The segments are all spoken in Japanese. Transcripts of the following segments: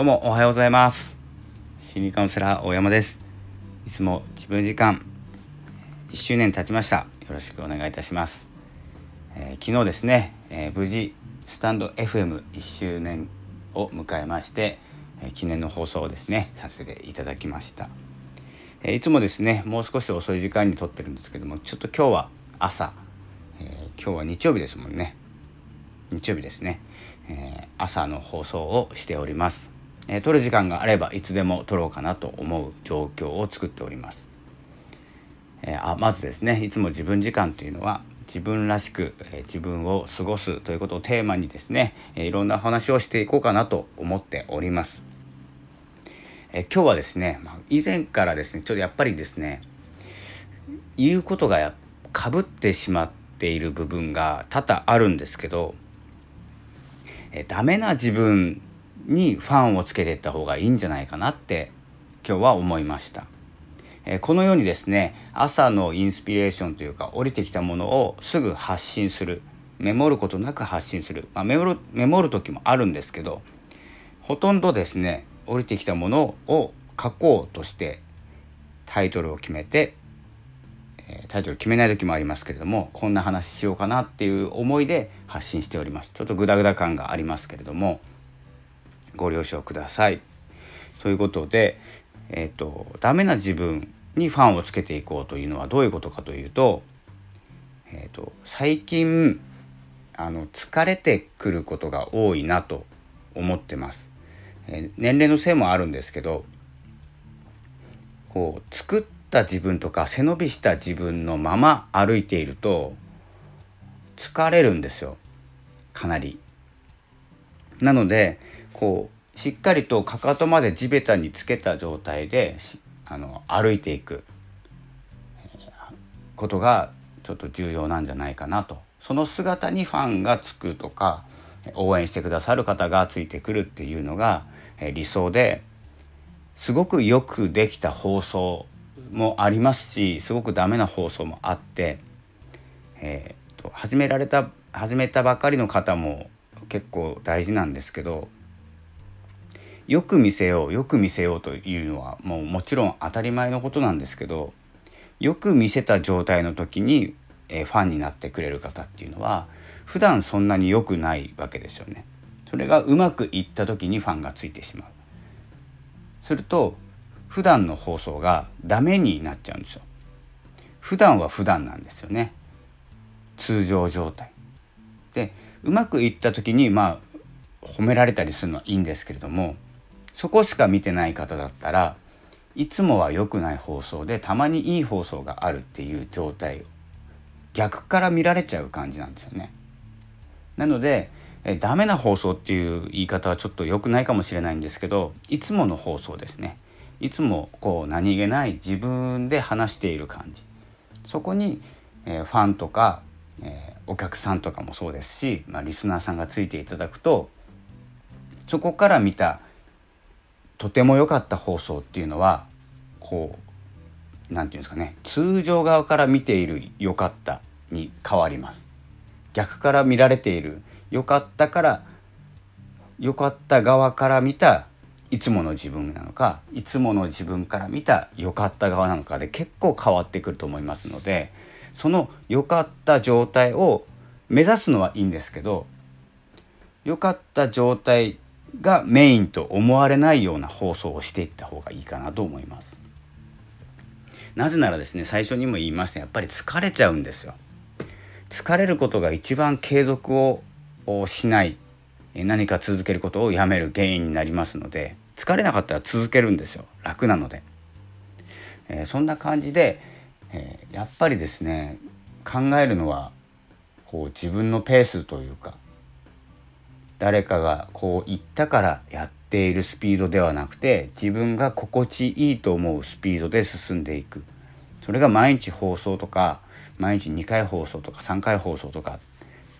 どうもおはようございます。心理カウンセラー大山です。いつも自分時間1周年経ちました。よろしくお願いいたします、えー、昨日ですね、えー、無事スタンド FM1 周年を迎えまして、えー、記念の放送をですねさせていただきました、えいつもですねもう少し遅い時間に撮ってるんですけどもちょっと今日は朝、え今日は日曜日ですもんね。日曜日ですね、え朝の放送をしております。えー、撮る時間があればいつでも撮ろうかなと思う状況を作っております。え、あまずですねいつも自分時間というのは自分らしく、え、自分を過ごすということをテーマにですね、えいろんな話をしていこうかなと思っております。え今日はですね、ま、以前からですねちょっとやっぱりですね言うことがかぶってしまっている部分が多々あるんですけど、えダメな自分にファンをつけていった方がいいんじゃないかなって今日は思いました。えこのようにですね朝のインスピレーションというか降りてきたものをすぐ発信するメモることなく発信する、まあ、メモるメモる時もあるんですけどほとんどですね降りてきたものを書こうとしてタイトルを決めて、タイトル決めない時もありますけれどもこんな話しようかなっていう思いで発信しておりますちょっとグダグダ感がありますけれどもご了承ください。ということで、えーと、ダメな自分にファンをつけていこうというのはどういうことかというと,、えーと、最近あの疲れてくることが多いなと思ってます。えー、年齢のせいもあるんですけどこう作った自分とか背伸びした自分のまま歩いていると疲れるんですよかなり。なのでこうしっかりとかかとまで地べたにつけた状態であの歩いていくことがちょっと重要なんじゃないかなと。その姿にファンがつくとか応援してくださる方がついてくるっていうのが理想ですごくよくできた放送もありますしすごくダメな放送もあって、えーと始められた始めたばかりの方も結構大事なんですけどよく見せようよく見せようというのはもうもちろん当たり前のことなんですけどよく見せた状態の時に、え、ファンになってくれる方っていうのは普段そんなに良くないわけですよね。それがうまくいった時にファンがついてしまう。すると普段の放送がダメになっちゃうんですよ。普段は普段なんですよね。通常状態。でうまくいった時にまあ褒められたりするのはいいんですけれどもそこしか見てない方だったらいつもは良くない放送でたまにいい放送があるっていう状態を逆から見られちゃう感じなんですよね。なのでえダメな放送っていう言い方はちょっと良くないかもしれないんですけどいつもの放送ですねいつもこう何気ない自分で話している感じそこに、えー、ファンとか、えー、お客さんとかもそうですし、まあ、リスナーさんがついていただくとそこから見たとても良かった放送っていうのはこう何て言うんですかね通常側から見ている良かったに変わります。逆から見られている良かったから良かった側から見たいつもの自分なのかいつもの自分から見た良かった側なのかで結構変わってくると思いますのでその良かった状態を目指すのはいいんですけど良かった状態がメインと思われないような放送をしていった方がいいかなと思います。なぜならですね最初にも言いましたやっぱり疲れちゃうんですよ。疲れることが一番継続をしない何か続けることをやめる原因になりますので疲れなかったら続けるんですよ楽なので、えー、そんな感じで、えー、やっぱりですね考えるのはこう自分のペースというか誰かがこう言ったからやっているスピードではなくて自分が心地いいと思うスピードで進んでいく。それが毎日放送とか毎日2回放送とか3回放送とか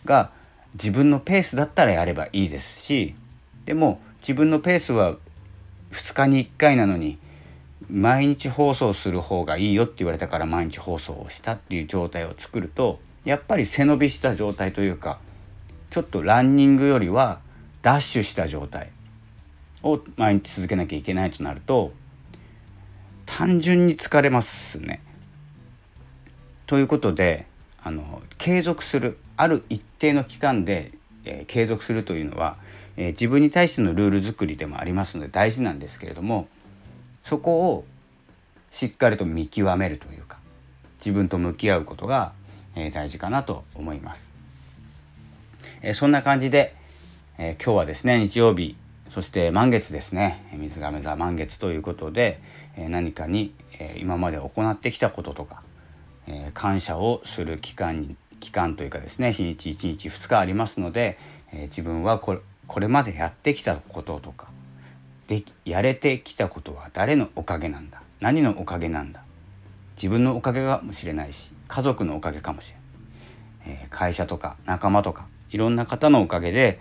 が自分のペースだったらやればいいですしでも自分のペースは2日に1回なのに毎日放送する方がいいよって言われたから毎日放送をしたっていう状態を作るとやっぱり背伸びした状態というかちょっとランニングよりはダッシュした状態を毎日続けなきゃいけないとなると単純に疲れますね。ということであの継続するある一定の期間で、えー、継続するというのは、えー、自分に対してのルール作りでもありますので大事なんですけれどもそこをしっかりと見極めるというか自分と向き合うことが、えー、大事かなと思います。えそんな感じで、え今日はですね日曜日そして満月ですね。水亀座満月ということで、え何かに、え今まで行ってきたこととかえ感謝をする期間に期間というかですね日にち1日2日ありますので、え自分はこれこれまでやってきたこととかでやれてきたことは誰のおかげなんだ？何のおかげなんだ？自分のおかげかもしれないし家族のおかげかもしれない、え、会社とか仲間とかいろんな方のおかげで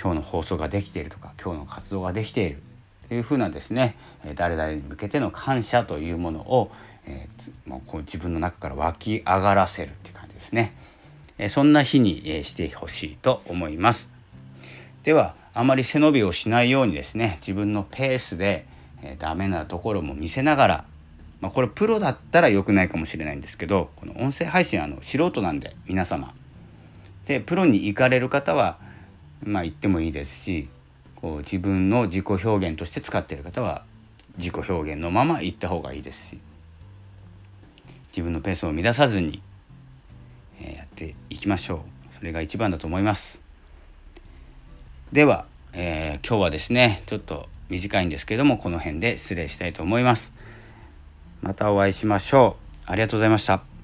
今日の放送ができているとか今日の活動ができている。というふうなですね誰々に向けての感謝というものを、えー、もうこう自分の中から湧き上がらせるっていう感じですね、えー、そんな日に、えー、してほしいと思います。ではあまり背伸びをしないようにですね自分のペースで、えー、ダメなところも見せながらまあ、これプロだったら良くないかもしれないんですけどこの音声配信あの素人なんで皆様でプロに行かれる方はまあ言ってもいいですしこう自分の自己表現として使っている方は自己表現のまま行った方がいいですし自分のペースを乱さずに、えやっていきましょう。それが一番だと思います。では、えー、今日はですねちょっと短いんですけどもこの辺で失礼したいと思います。またお会いしましょう。ありがとうございました。